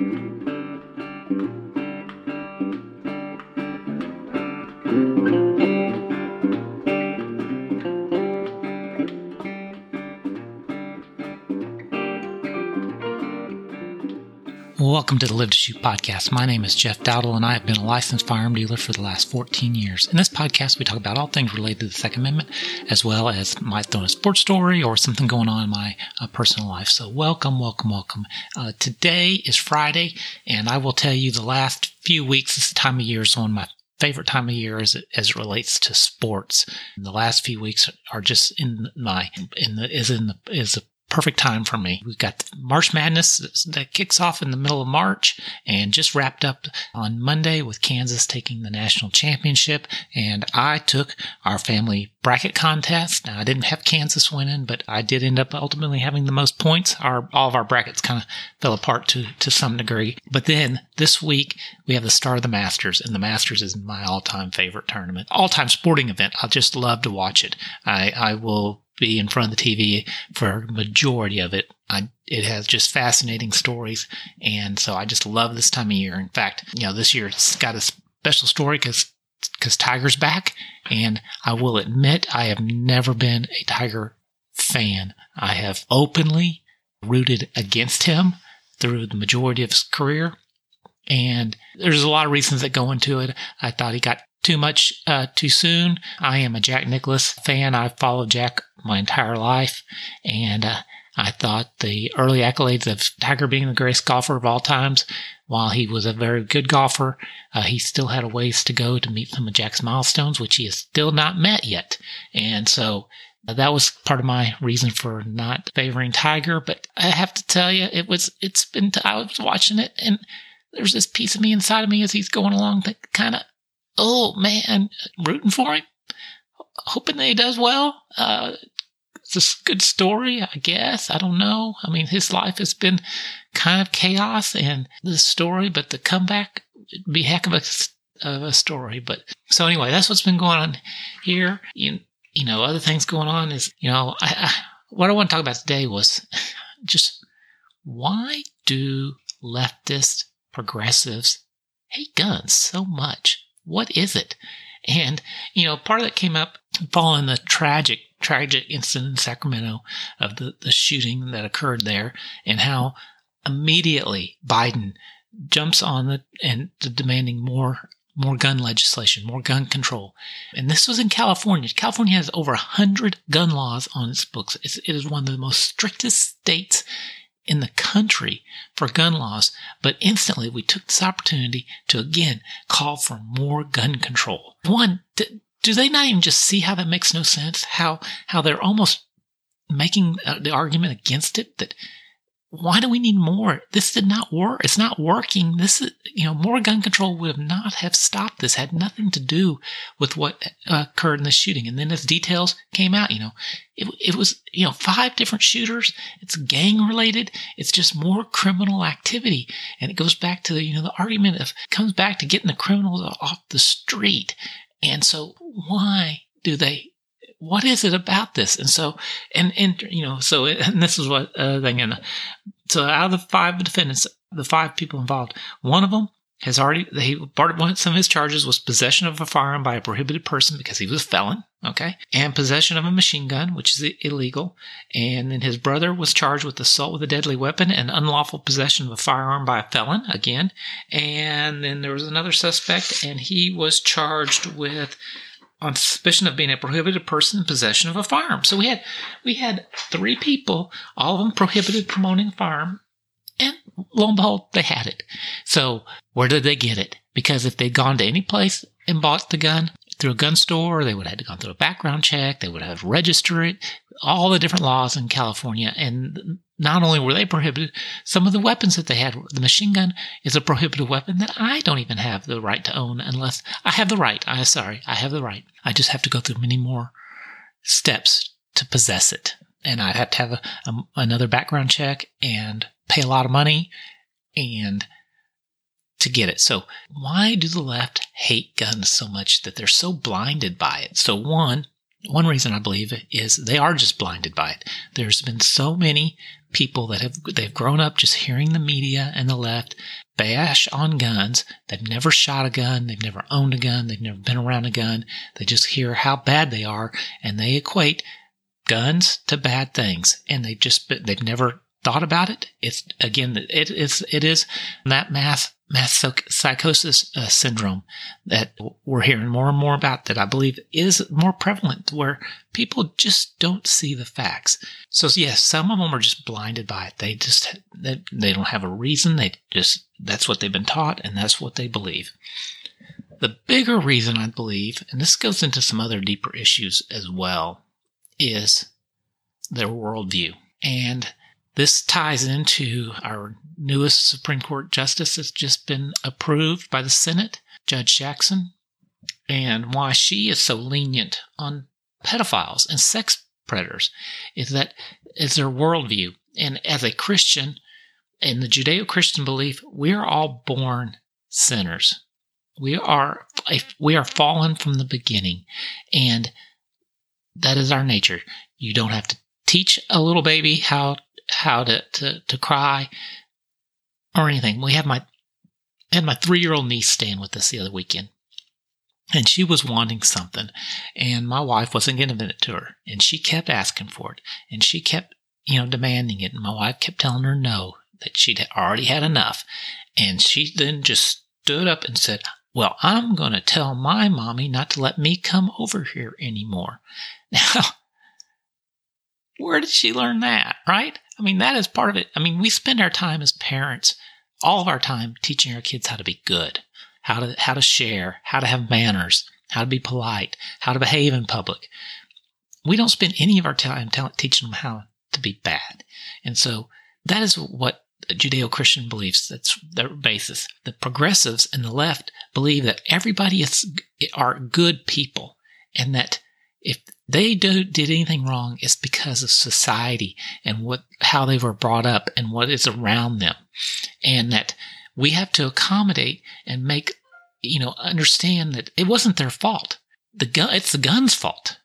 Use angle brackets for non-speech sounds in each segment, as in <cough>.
Thank you. Welcome to the Live to Shoot podcast. My name is Jeff Dowdle, and I have been a licensed firearm dealer for the last 14 years. In this podcast, we talk about all things related to the Second Amendment, as well as my throw a sports story or something going on in my uh, personal life. So, welcome, welcome, welcome. Uh, today is Friday, and I will tell you the last few weeks, this time of year is one of my favorite time of year as it, as it relates to sports. The last few weeks are just in my in the is in the is a perfect time for me. We've got March Madness that kicks off in the middle of March and just wrapped up on Monday with Kansas taking the national championship. And I took our family bracket contest. Now I didn't have Kansas winning, but I did end up ultimately having the most points. Our all of our brackets kind of fell apart to to some degree. But then this week we have the start of the Masters, and the Masters is my all-time favorite tournament, all-time sporting event. I just love to watch it. I I will be in front of the TV for majority of it. I, it has just fascinating stories. And so I just love this time of year. In fact, you know, this year it's got a special story because because Tiger's back. And I will admit, I have never been a Tiger fan. I have openly rooted against him through the majority of his career. And there's a lot of reasons that go into it. I thought he got too much uh, too soon. I am a Jack Nicklaus fan. I've followed Jack my entire life, and uh, I thought the early accolades of Tiger being the greatest golfer of all times, while he was a very good golfer, uh, he still had a ways to go to meet some of Jack's milestones, which he has still not met yet. And so uh, that was part of my reason for not favoring Tiger. But I have to tell you, it was, it's been, I was watching it and there's this piece of me inside of me as he's going along that kind of oh man, rooting for him, hoping that he does well. Uh, it's a good story, I guess. I don't know. I mean, his life has been kind of chaos and the story, but the comeback would be heck of a, of a story. But so anyway, that's what's been going on here. You, you know, other things going on is, you know, I, I, what I want to talk about today was <laughs> just why do leftist progressives hate guns so much? What is it? And, you know, part of that came up following the tragic, tragic incident in Sacramento of the, the shooting that occurred there and how immediately Biden jumps on the and demanding more more gun legislation, more gun control. And this was in California. California has over 100 gun laws on its books. It's, it is one of the most strictest states in the country for gun laws, but instantly we took this opportunity to again call for more gun control. One, do they not even just see how that makes no sense? How, how they're almost making uh, the argument against it that why do we need more? This did not work. It's not working. This is, you know, more gun control would have not have stopped this. Had nothing to do with what uh, occurred in the shooting. And then as details came out, you know, it, it was, you know, five different shooters. It's gang related. It's just more criminal activity. And it goes back to the, you know, the argument of comes back to getting the criminals off the street. And so why do they what is it about this? And so, and, and, you know, so, and this is what, uh, thing, and so out of the five defendants, the five people involved, one of them has already, he, part of one, some of his charges was possession of a firearm by a prohibited person because he was a felon. Okay. And possession of a machine gun, which is illegal. And then his brother was charged with assault with a deadly weapon and unlawful possession of a firearm by a felon again. And then there was another suspect and he was charged with on suspicion of being a prohibited person in possession of a firearm. So we had we had three people, all of them prohibited from owning a firearm, and lo and behold, they had it. So where did they get it? Because if they'd gone to any place and bought the gun through a gun store, they would have had to go through a background check, they would have registered it, all the different laws in California, and not only were they prohibited, some of the weapons that they had, the machine gun is a prohibited weapon that I don't even have the right to own unless I have the right. I sorry, I have the right. I just have to go through many more steps to possess it. And I have to have a, a, another background check and pay a lot of money and to get it. So why do the left hate guns so much that they're so blinded by it? So one, one reason I believe is they are just blinded by it. There's been so many people that have they've grown up just hearing the media and the left bash on guns. They've never shot a gun, they've never owned a gun, they've never been around a gun. They just hear how bad they are and they equate guns to bad things and they just they've never thought about it. It's again, it is it is that mass mass psychosis uh, syndrome that we're hearing more and more about. That I believe is more prevalent, where people just don't see the facts. So yes, some of them are just blinded by it. They just they, they don't have a reason. They just that's what they've been taught, and that's what they believe. The bigger reason I believe, and this goes into some other deeper issues as well, is their worldview. And this ties into our newest Supreme Court justice that's just been approved by the Senate, Judge Jackson, and why she is so lenient on pedophiles and sex predators is that is their worldview. And as a Christian, in the Judeo Christian belief, we are all born sinners. We are we are fallen from the beginning, and that is our nature. You don't have to teach a little baby how how to, to, to cry or anything. We have my had my three year old niece staying with us the other weekend. And she was wanting something, and my wife wasn't giving it to her. And she kept asking for it, and she kept, you know, demanding it. And my wife kept telling her no, that she'd already had enough. And she then just stood up and said, Well, I'm going to tell my mommy not to let me come over here anymore. <laughs> Now, where did she learn that, right? I mean, that is part of it. I mean, we spend our time as parents, all of our time teaching our kids how to be good, how to, how to share, how to have manners, how to be polite, how to behave in public. We don't spend any of our time teaching them how to be bad. And so that is what Judeo Christian beliefs. That's their basis. The progressives and the left believe that everybody is, are good people and that if they don't, did anything wrong, it's because of society and what how they were brought up and what is around them, and that we have to accommodate and make you know understand that it wasn't their fault. The gun, it's the gun's fault,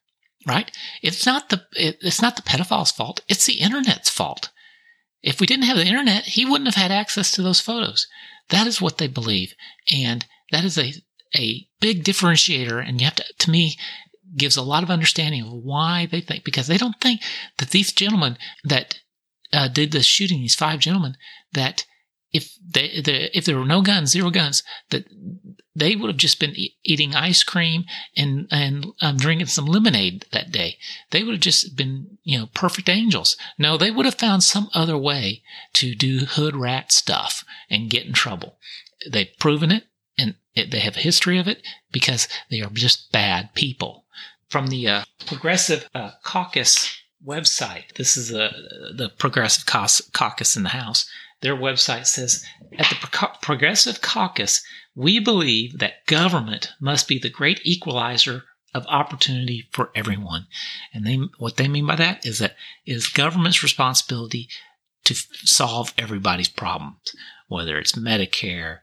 right? It's not the it, it's not the pedophile's fault. It's the internet's fault. If we didn't have the internet, he wouldn't have had access to those photos. That is what they believe, and that is a a big differentiator. And you have to, to me, gives a lot of understanding of why they think, because they don't think that these gentlemen that uh, did the shooting, these five gentlemen, that if they, the, if there were no guns, zero guns, that they would have just been e- eating ice cream and and um, drinking some lemonade that day. They would have just been you know perfect angels. No, they would have found some other way to do hood rat stuff and get in trouble. They've proven it, and it, they have a history of it because they are just bad people from the uh, Progressive uh, Caucus website. This is uh, the Progressive Caucus in the House. Their website says At the Pro- Progressive Caucus, we believe that government must be the great equalizer of opportunity for everyone. And they, what they mean by that is that it is government's responsibility to f- solve everybody's problems, whether it's Medicare,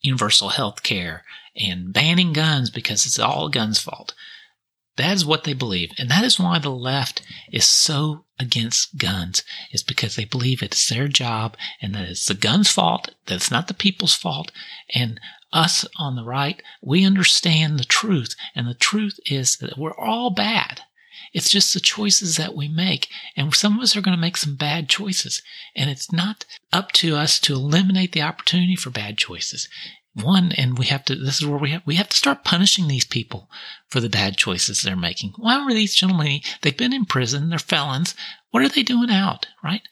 universal health care, and banning guns because it's all guns' fault. That is what they believe. And that is why the left is so against guns, is because they believe it's their job and that it's the gun's fault, that it's not the people's fault. And us on the right, we understand the truth. And the truth is that we're all bad. It's just the choices that we make. And some of us are going to make some bad choices. And it's not up to us to eliminate the opportunity for bad choices one and we have to this is where we have we have to start punishing these people for the bad choices they're making. Why were these gentlemen they've been in prison they're felons. What are they doing out right?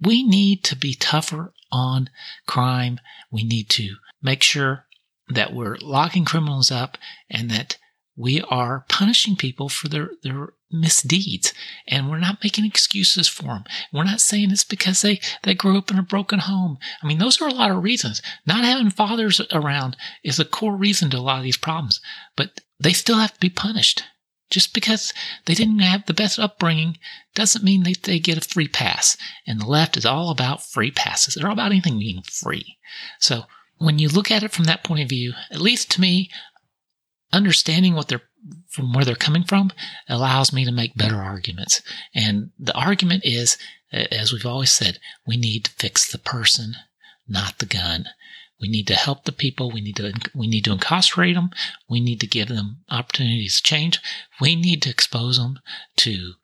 We need to be tougher on crime. We need to make sure that we're locking criminals up and that we are punishing people for their, their misdeeds and we're not making excuses for them. We're not saying it's because they, they grew up in a broken home. I mean, those are a lot of reasons. Not having fathers around is a core reason to a lot of these problems, but they still have to be punished. Just because they didn't have the best upbringing doesn't mean that they get a free pass. And the left is all about free passes. They're all about anything being free. So when you look at it from that point of view, at least to me, understanding what they're from where they're coming from allows me to make better arguments. And the argument is, as we've always said, we need to fix the person, not the gun. We need to help the people. We need to we need to incarcerate them. We need to give them opportunities to change. We need to expose them to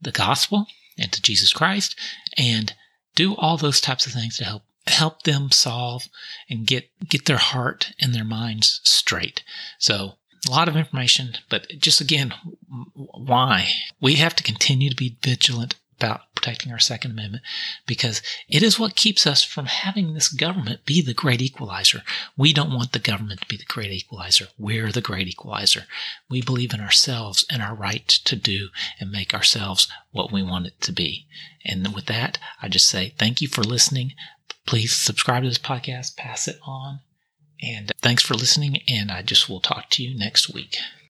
the gospel and to Jesus Christ and do all those types of things to help help them solve and get get their heart and their minds straight. So a lot of information, but just again, why we have to continue to be vigilant about protecting our Second Amendment because it is what keeps us from having this government be the great equalizer. We don't want the government to be the great equalizer. We're the great equalizer. We believe in ourselves and our right to do and make ourselves what we want it to be. And with that, I just say thank you for listening. Please subscribe to this podcast, pass it on. And thanks for listening. And I just will talk to you next week.